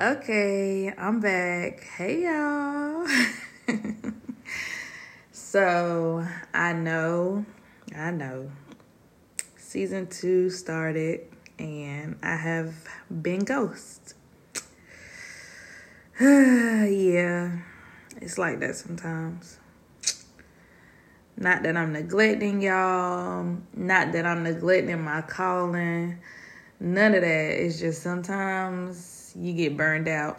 Okay, I'm back. Hey, y'all. so, I know, I know, season two started and I have been ghost. yeah, it's like that sometimes. Not that I'm neglecting y'all, not that I'm neglecting my calling, none of that. It's just sometimes you get burned out.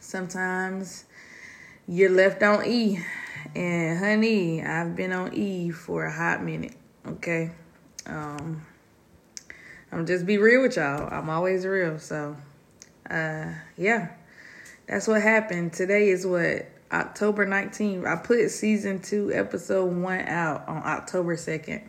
Sometimes you're left on E. And honey, I've been on E for a hot minute. Okay. Um I'm just be real with y'all. I'm always real. So uh yeah. That's what happened. Today is what October 19th. I put season 2 episode 1 out on October 2nd.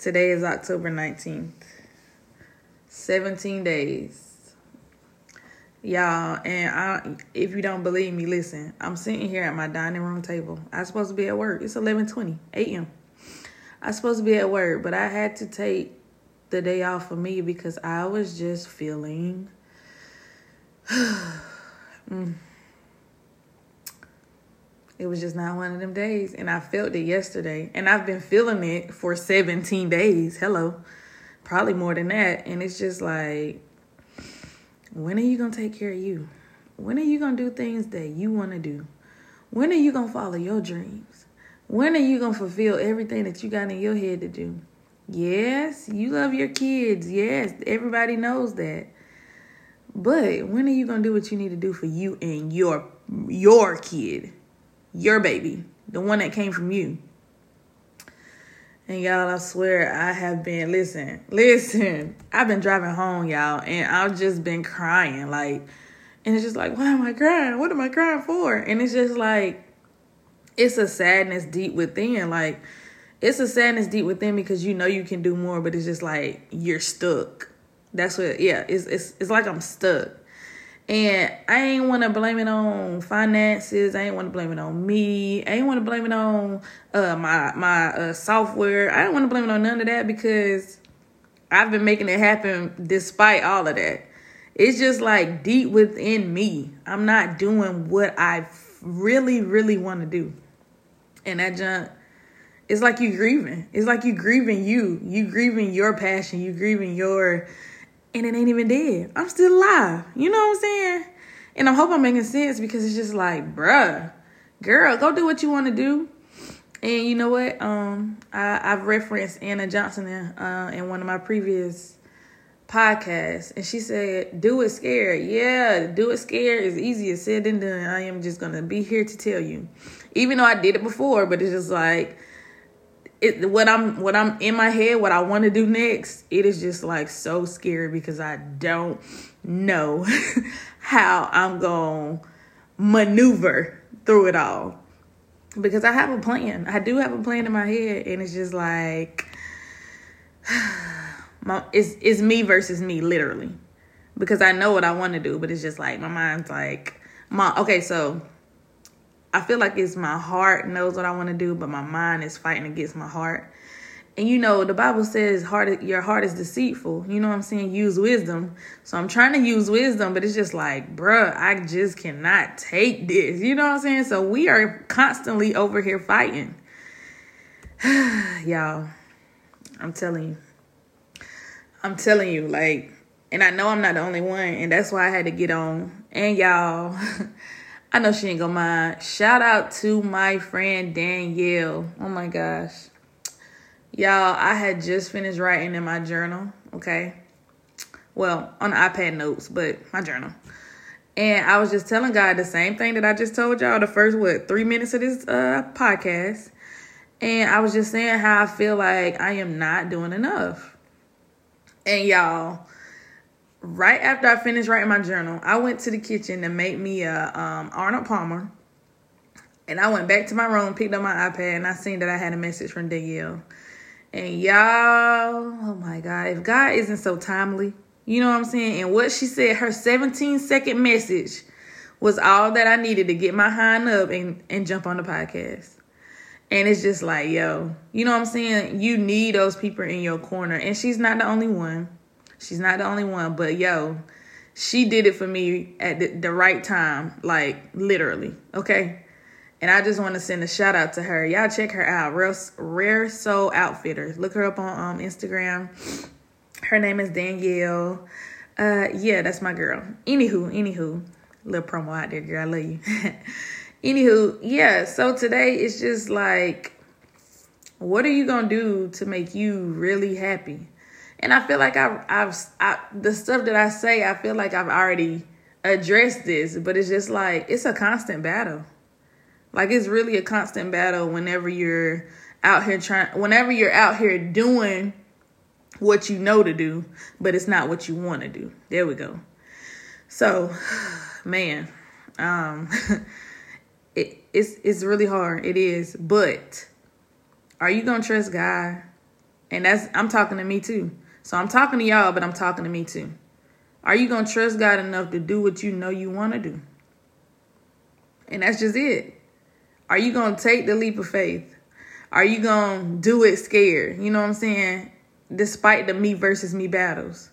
Today is October 19th. 17 days Y'all, and I, if you don't believe me, listen. I'm sitting here at my dining room table. I'm supposed to be at work. It's 11:20 a.m. I'm supposed to be at work, but I had to take the day off for me because I was just feeling. mm. It was just not one of them days, and I felt it yesterday, and I've been feeling it for 17 days. Hello, probably more than that, and it's just like when are you going to take care of you? When are you going to do things that you want to do? When are you going to follow your dreams? When are you going to fulfill everything that you got in your head to do? Yes, you love your kids. Yes, everybody knows that. But when are you going to do what you need to do for you and your your kid? Your baby, the one that came from you. And y'all, I swear I have been listen, listen. I've been driving home, y'all, and I've just been crying. Like, and it's just like, why am I crying? What am I crying for? And it's just like it's a sadness deep within. Like, it's a sadness deep within because you know you can do more, but it's just like you're stuck. That's what yeah, it's it's it's like I'm stuck. And I ain't want to blame it on finances. I ain't want to blame it on me. I ain't want to blame it on uh, my my uh, software. I don't want to blame it on none of that because I've been making it happen despite all of that. It's just like deep within me. I'm not doing what I really, really want to do. And that junk, it's like you grieving. It's like you grieving you. You grieving your passion. You grieving your and it ain't even dead. I'm still alive. You know what I'm saying? And I hope I'm making sense because it's just like, bruh, girl, go do what you want to do. And you know what? Um, I, I've referenced Anna Johnson in, uh, in one of my previous podcasts, and she said, "Do it scared." Yeah, do it scared is easier said than done. I am just gonna be here to tell you, even though I did it before, but it's just like it what I'm what I'm in my head, what I want to do next, it is just like so scary because I don't know how I'm going to maneuver through it all. Because I have a plan. I do have a plan in my head and it's just like my it's it's me versus me literally. Because I know what I want to do, but it's just like my mind's like my okay, so I feel like it's my heart knows what I want to do, but my mind is fighting against my heart. And you know, the Bible says heart your heart is deceitful. You know what I'm saying? Use wisdom. So I'm trying to use wisdom, but it's just like, bruh, I just cannot take this. You know what I'm saying? So we are constantly over here fighting. Y'all, I'm telling you. I'm telling you, like, and I know I'm not the only one, and that's why I had to get on. And y'all, I know she ain't gonna mind. Shout out to my friend Danielle. Oh my gosh. Y'all, I had just finished writing in my journal, okay? Well, on the iPad notes, but my journal. And I was just telling God the same thing that I just told y'all the first, what, three minutes of this uh, podcast. And I was just saying how I feel like I am not doing enough. And y'all, right after I finished writing my journal, I went to the kitchen to make me a um, Arnold Palmer. And I went back to my room, picked up my iPad, and I seen that I had a message from Danielle. And y'all, oh my God, if God isn't so timely, you know what I'm saying? And what she said, her 17 second message was all that I needed to get my hand up and, and jump on the podcast. And it's just like, yo, you know what I'm saying? You need those people in your corner. And she's not the only one. She's not the only one, but yo, she did it for me at the, the right time, like literally. Okay. And I just want to send a shout out to her. Y'all check her out. Rare, Rare Soul Outfitters. Look her up on um, Instagram. Her name is Danielle. Uh, yeah, that's my girl. Anywho, anywho, little promo out there, girl. I love you. anywho, yeah. So today it's just like, what are you gonna do to make you really happy? And I feel like I've, I've, I, the stuff that I say, I feel like I've already addressed this, but it's just like it's a constant battle. Like it's really a constant battle whenever you're out here trying, whenever you're out here doing what you know to do, but it's not what you want to do. There we go. So, man, um, it, it's it's really hard. It is, but are you gonna trust God? And that's I'm talking to me too. So I'm talking to y'all, but I'm talking to me too. Are you gonna trust God enough to do what you know you want to do? And that's just it. Are you going to take the leap of faith? Are you going to do it scared? You know what I'm saying? Despite the me versus me battles.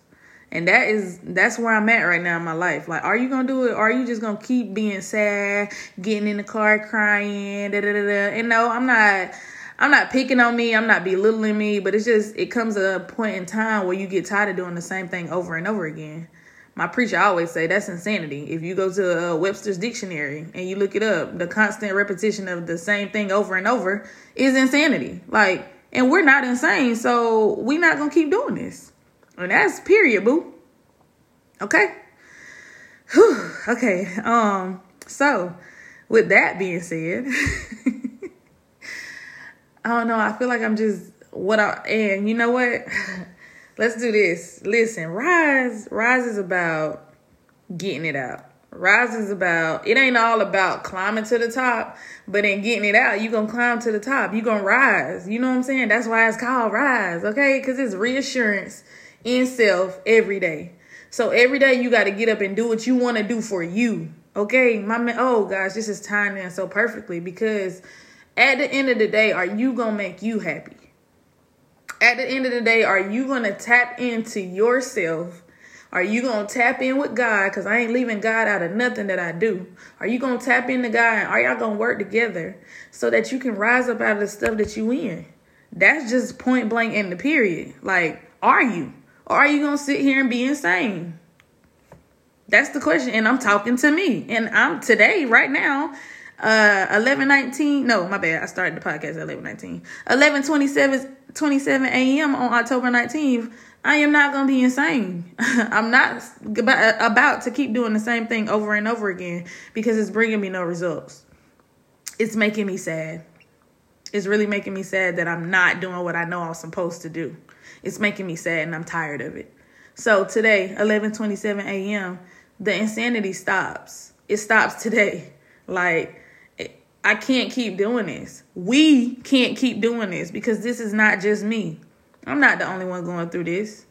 And that is that's where I'm at right now in my life. Like, are you gonna do it? Or are you just gonna keep being sad, getting in the car crying, da da da da? And no, I'm not I'm not picking on me, I'm not belittling me, but it's just it comes a point in time where you get tired of doing the same thing over and over again my preacher always say that's insanity. If you go to uh, Webster's dictionary and you look it up, the constant repetition of the same thing over and over is insanity. Like, and we're not insane, so we're not gonna keep doing this. And that's period, boo. Okay. Whew. Okay. Um. So, with that being said, I don't know. I feel like I'm just what I and you know what. let's do this. Listen, Rise, Rise is about getting it out. Rise is about it ain't all about climbing to the top, but in getting it out, you gonna climb to the top. You gonna rise. You know what I'm saying? That's why it's called Rise, okay? Because it's reassurance in self every day. So every day you got to get up and do what you want to do for you. Okay, my man. Oh gosh, this is timing so perfectly because at the end of the day, are you gonna make you happy? at the end of the day, are you going to tap into yourself? Are you going to tap in with God? Because I ain't leaving God out of nothing that I do. Are you going to tap into God? And are y'all going to work together so that you can rise up out of the stuff that you in? That's just point blank in the period. Like, are you? Or are you going to sit here and be insane? That's the question. And I'm talking to me. And I'm today, right now, uh 11 19 no my bad i started the podcast at 11 19 11 27 27 a.m on october 19th i am not gonna be insane. I'm not about to keep doing the same thing over and over again because it's bringing me no results. It's making me sad. It's really making me sad that i'm not doing what i know i'm supposed to do. It's making me sad and i'm tired of it. So today 11 27 a.m the insanity stops. It stops today. Like I can't keep doing this. We can't keep doing this because this is not just me. I'm not the only one going through this.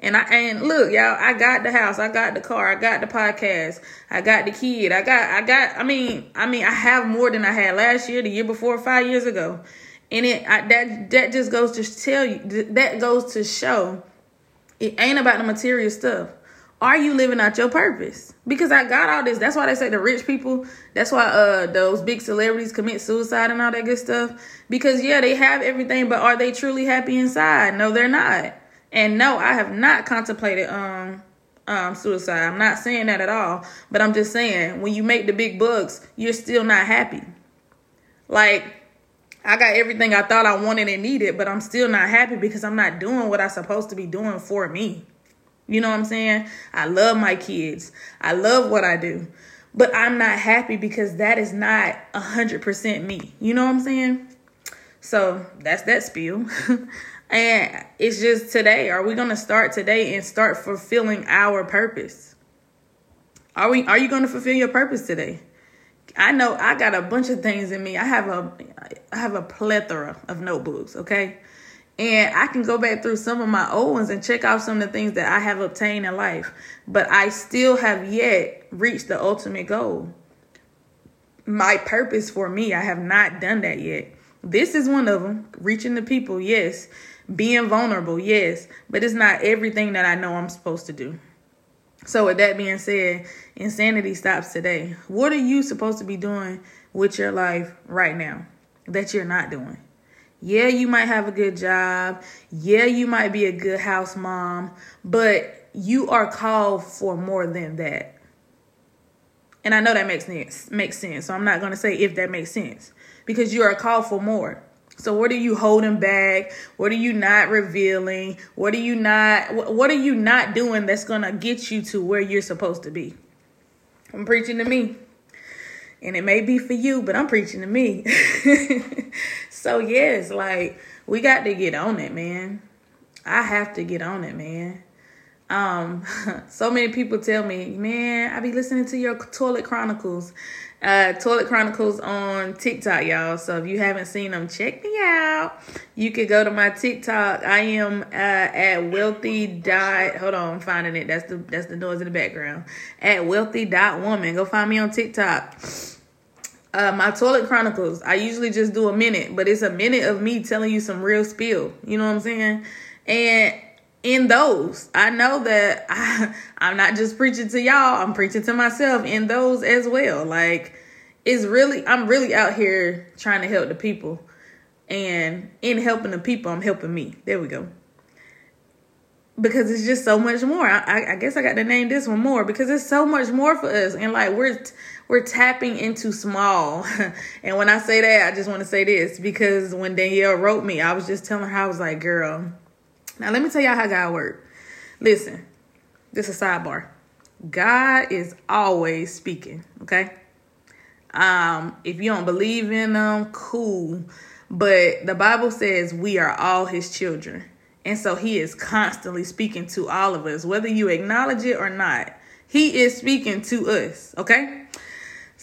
And I and look, y'all, I got the house, I got the car, I got the podcast, I got the kid, I got I got I mean, I mean, I have more than I had last year, the year before, 5 years ago. And it I, that that just goes to tell you that goes to show it ain't about the material stuff. Are you living out your purpose? Because I got all this. That's why they say the rich people, that's why uh those big celebrities commit suicide and all that good stuff. Because yeah, they have everything, but are they truly happy inside? No, they're not. And no, I have not contemplated um um suicide. I'm not saying that at all. But I'm just saying when you make the big bucks, you're still not happy. Like I got everything I thought I wanted and needed, but I'm still not happy because I'm not doing what I'm supposed to be doing for me. You know what I'm saying? I love my kids. I love what I do. But I'm not happy because that is not 100% me. You know what I'm saying? So that's that spiel. and it's just today. Are we going to start today and start fulfilling our purpose? Are we are you going to fulfill your purpose today? I know I got a bunch of things in me. I have a I have a plethora of notebooks, okay? And I can go back through some of my old ones and check off some of the things that I have obtained in life. But I still have yet reached the ultimate goal. My purpose for me, I have not done that yet. This is one of them. Reaching the people, yes. Being vulnerable, yes. But it's not everything that I know I'm supposed to do. So, with that being said, insanity stops today. What are you supposed to be doing with your life right now that you're not doing? Yeah, you might have a good job. Yeah, you might be a good house mom, but you are called for more than that. And I know that makes sense. Makes sense. So I'm not going to say if that makes sense because you are called for more. So what are you holding back? What are you not revealing? What are you not what are you not doing that's going to get you to where you're supposed to be? I'm preaching to me. And it may be for you, but I'm preaching to me. so yes, like we got to get on it, man. I have to get on it, man. Um, so many people tell me, man, I be listening to your Toilet Chronicles uh, Toilet Chronicles on TikTok, y'all. So if you haven't seen them, check me out. You could go to my TikTok. I am uh, at wealthy dot. Hold on, I'm finding it. That's the that's the noise in the background. At wealthy dot woman. Go find me on TikTok. Uh, my toilet chronicles. I usually just do a minute, but it's a minute of me telling you some real spill. You know what I'm saying? And in those. I know that I, I'm not just preaching to y'all, I'm preaching to myself in those as well. Like, it's really, I'm really out here trying to help the people. And in helping the people, I'm helping me. There we go. Because it's just so much more. I, I guess I got to name this one more because it's so much more for us. And like, we're, we're tapping into small. and when I say that, I just want to say this because when Danielle wrote me, I was just telling her, I was like, girl, now, let me tell y'all how God works. Listen, this is a sidebar. God is always speaking, okay? Um, if you don't believe in them, cool. But the Bible says we are all his children. And so he is constantly speaking to all of us, whether you acknowledge it or not. He is speaking to us, okay?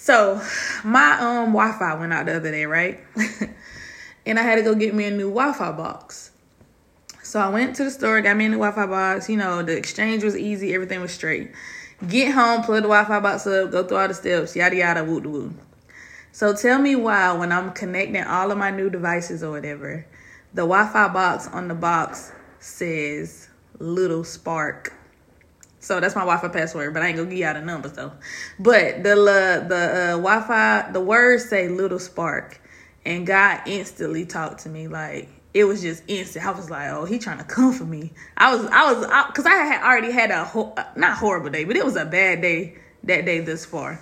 So my um Wi-Fi went out the other day, right? and I had to go get me a new Wi-Fi box. So I went to the store, got me a new Wi-Fi box. You know, the exchange was easy, everything was straight. Get home, plug the Wi-Fi box up, go through all the steps, yada yada, woo woo. So tell me why, when I'm connecting all of my new devices or whatever, the Wi-Fi box on the box says little spark. So that's my Wi-Fi password, but I ain't gonna give y'all the numbers though. But the the uh, Wi-Fi, the words say little spark, and God instantly talked to me like, it was just instant. I was like, oh, he trying to come for me. I was, I was, because I, I, had already had a ho- not horrible day, but it was a bad day that day thus far.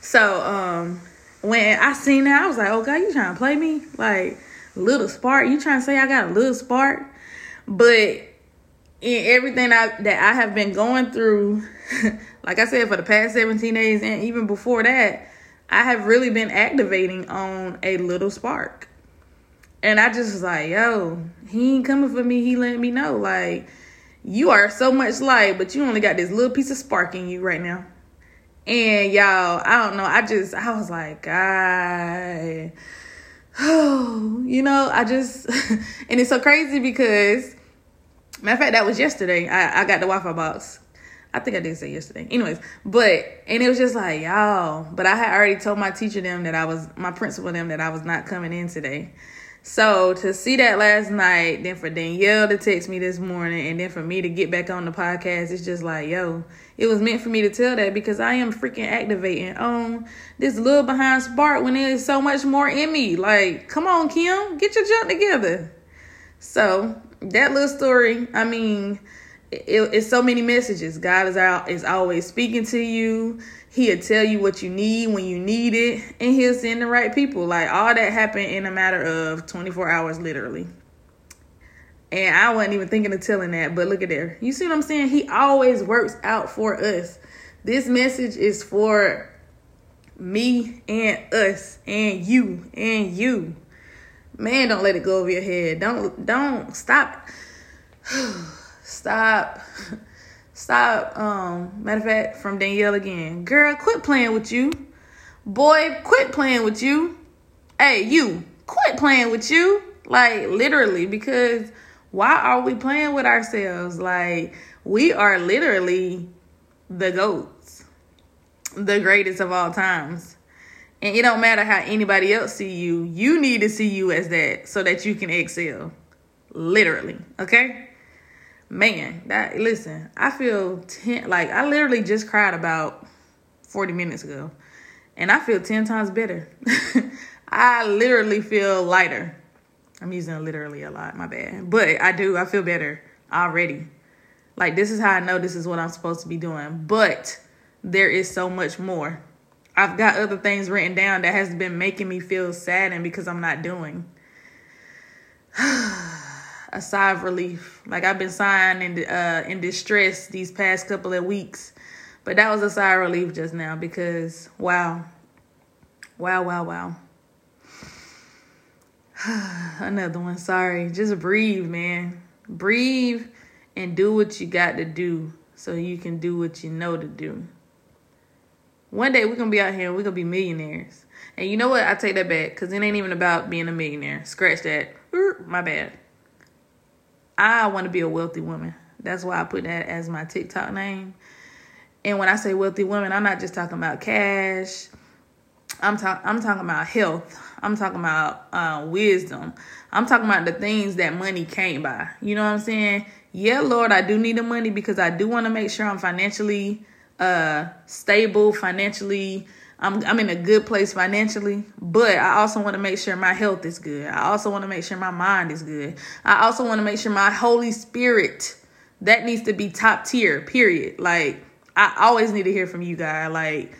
So um, when I seen that, I was like, oh God, you trying to play me like little spark? You trying to say I got a little spark? But in everything I, that I have been going through, like I said, for the past 17 days and even before that, I have really been activating on a little spark. And I just was like, yo, he ain't coming for me. He letting me know, like, you are so much light, but you only got this little piece of spark in you right now. And y'all, I don't know. I just, I was like, God, oh, you know, I just, and it's so crazy because, matter of fact, that was yesterday. I, I got the Wi Fi box. I think I did say yesterday. Anyways, but and it was just like y'all. But I had already told my teacher them that I was my principal them that I was not coming in today. So to see that last night, then for Danielle to text me this morning, and then for me to get back on the podcast, it's just like, yo, it was meant for me to tell that because I am freaking activating on this little behind spark when there's so much more in me. Like, come on, Kim, get your junk together. So that little story, I mean, it, it's so many messages. God is out is always speaking to you. He'll tell you what you need when you need it, and he'll send the right people. Like all that happened in a matter of 24 hours, literally. And I wasn't even thinking of telling that, but look at there. You see what I'm saying? He always works out for us. This message is for me and us and you and you. Man, don't let it go over your head. Don't don't stop. stop Stop. Um, matter of fact, from Danielle again. Girl, quit playing with you. Boy, quit playing with you. Hey, you, quit playing with you. Like, literally, because why are we playing with ourselves? Like, we are literally the goats, the greatest of all times. And it don't matter how anybody else see you. You need to see you as that so that you can excel. Literally, okay? man, that listen, I feel ten like I literally just cried about 40 minutes ago. And I feel 10 times better. I literally feel lighter. I'm using literally a lot, my bad. But I do, I feel better already. Like this is how I know this is what I'm supposed to be doing. But there is so much more. I've got other things written down that has been making me feel sad and because I'm not doing. a sigh of relief. Like I've been sighing in uh, in distress these past couple of weeks, but that was a sigh of relief just now because wow, wow, wow, wow. Another one. Sorry. Just breathe, man. Breathe and do what you got to do so you can do what you know to do. One day we're gonna be out here and we're gonna be millionaires. And you know what? I take that back because it ain't even about being a millionaire. Scratch that. My bad. I want to be a wealthy woman. That's why I put that as my TikTok name. And when I say wealthy woman, I'm not just talking about cash. I'm talking I'm talking about health. I'm talking about uh, wisdom. I'm talking about the things that money can't buy. You know what I'm saying? Yeah, Lord, I do need the money because I do want to make sure I'm financially uh, stable, financially I'm I'm in a good place financially, but I also want to make sure my health is good. I also want to make sure my mind is good. I also want to make sure my Holy Spirit that needs to be top tier. Period. Like I always need to hear from you guys. Like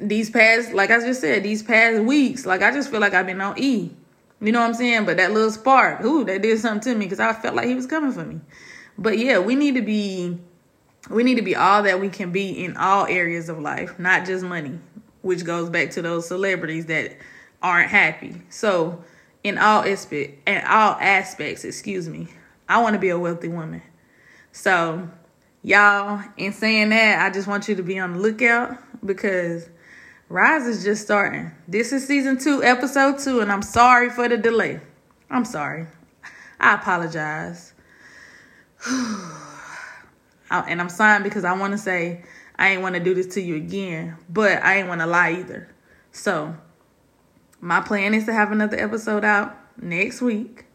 these past, like I just said, these past weeks, like I just feel like I've been on E. You know what I'm saying? But that little spark, ooh, that did something to me because I felt like he was coming for me. But yeah, we need to be we need to be all that we can be in all areas of life, not just money which goes back to those celebrities that aren't happy. So, in all aspect, in all aspects, excuse me, I want to be a wealthy woman. So, y'all, in saying that, I just want you to be on the lookout because Rise is just starting. This is season two, episode two, and I'm sorry for the delay. I'm sorry. I apologize. and I'm sorry because I want to say I ain't want to do this to you again, but I ain't want to lie either. So, my plan is to have another episode out next week,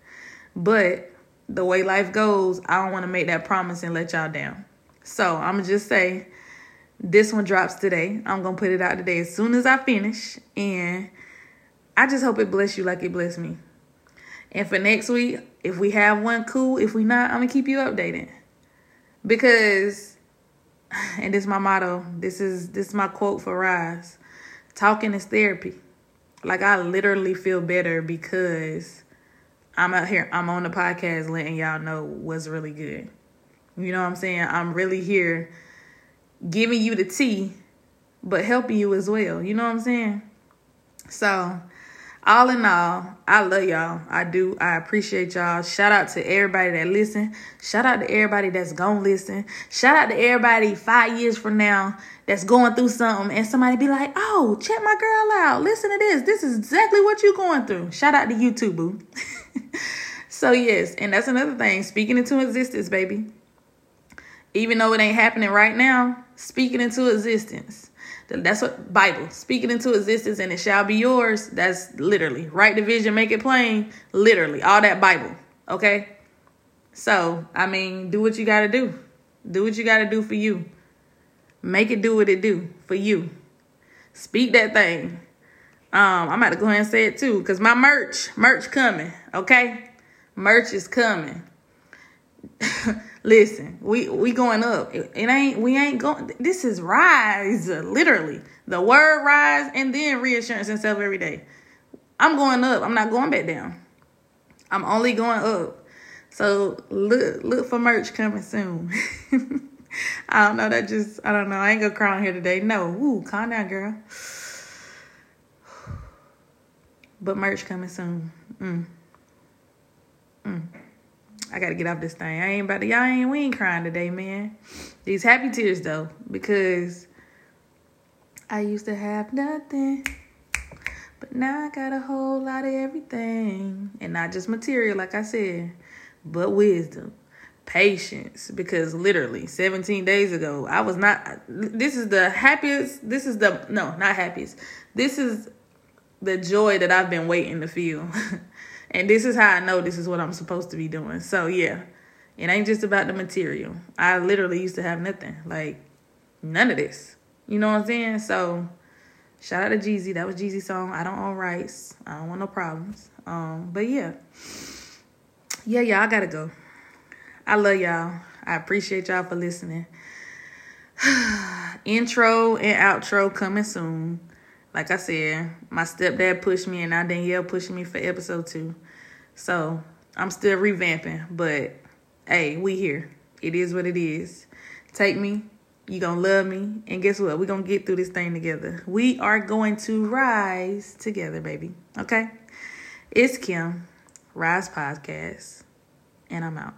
but the way life goes, I don't want to make that promise and let y'all down. So, I'm to just say this one drops today. I'm to put it out today as soon as I finish, and I just hope it bless you like it blessed me. And for next week, if we have one, cool. If we not, I'm to keep you updated. Because and this is my motto. This is this is my quote for Rise. Talking is therapy. Like I literally feel better because I'm out here. I'm on the podcast letting y'all know what's really good. You know what I'm saying? I'm really here giving you the tea, but helping you as well. You know what I'm saying? So all in all, I love y'all. I do. I appreciate y'all. Shout out to everybody that listen. Shout out to everybody that's gonna listen. Shout out to everybody five years from now that's going through something and somebody be like, oh, check my girl out. Listen to this. This is exactly what you're going through. Shout out to YouTube, boo. so yes, and that's another thing. Speaking into existence, baby. Even though it ain't happening right now, speaking into existence. That's what Bible speaking into existence and it shall be yours. That's literally write the vision, make it plain. Literally all that Bible. Okay. So I mean, do what you got to do. Do what you got to do for you. Make it do what it do for you. Speak that thing. Um, I'm about to go ahead and say it too, cause my merch, merch coming. Okay, merch is coming. Listen, we we going up. It, it, ain't we ain't going. This is rise, literally. The word rise and then reassurance and self every day. I'm going up. I'm not going back down. I'm only going up. So look look for merch coming soon. I don't know. That just I don't know. I ain't gonna cry on here today. No. Ooh, calm down, girl. But merch coming soon. Mm. Mm. I gotta get off this thing. I ain't about to y'all ain't we ain't crying today, man. These happy tears though, because I used to have nothing. But now I got a whole lot of everything. And not just material, like I said, but wisdom, patience. Because literally, 17 days ago, I was not. This is the happiest. This is the. No, not happiest. This is the joy that I've been waiting to feel. And this is how I know this is what I'm supposed to be doing. So yeah. It ain't just about the material. I literally used to have nothing. Like none of this. You know what I'm saying? So shout out to Jeezy. That was Jeezy's song. I don't own rights. I don't want no problems. Um, but yeah. Yeah, y'all I gotta go. I love y'all. I appreciate y'all for listening. Intro and outro coming soon. Like I said, my stepdad pushed me and now Danielle pushing me for episode two. So I'm still revamping, but hey, we here. It is what it is. Take me. You gonna love me. And guess what? we gonna get through this thing together. We are going to rise together, baby. Okay? It's Kim, Rise Podcast, and I'm out.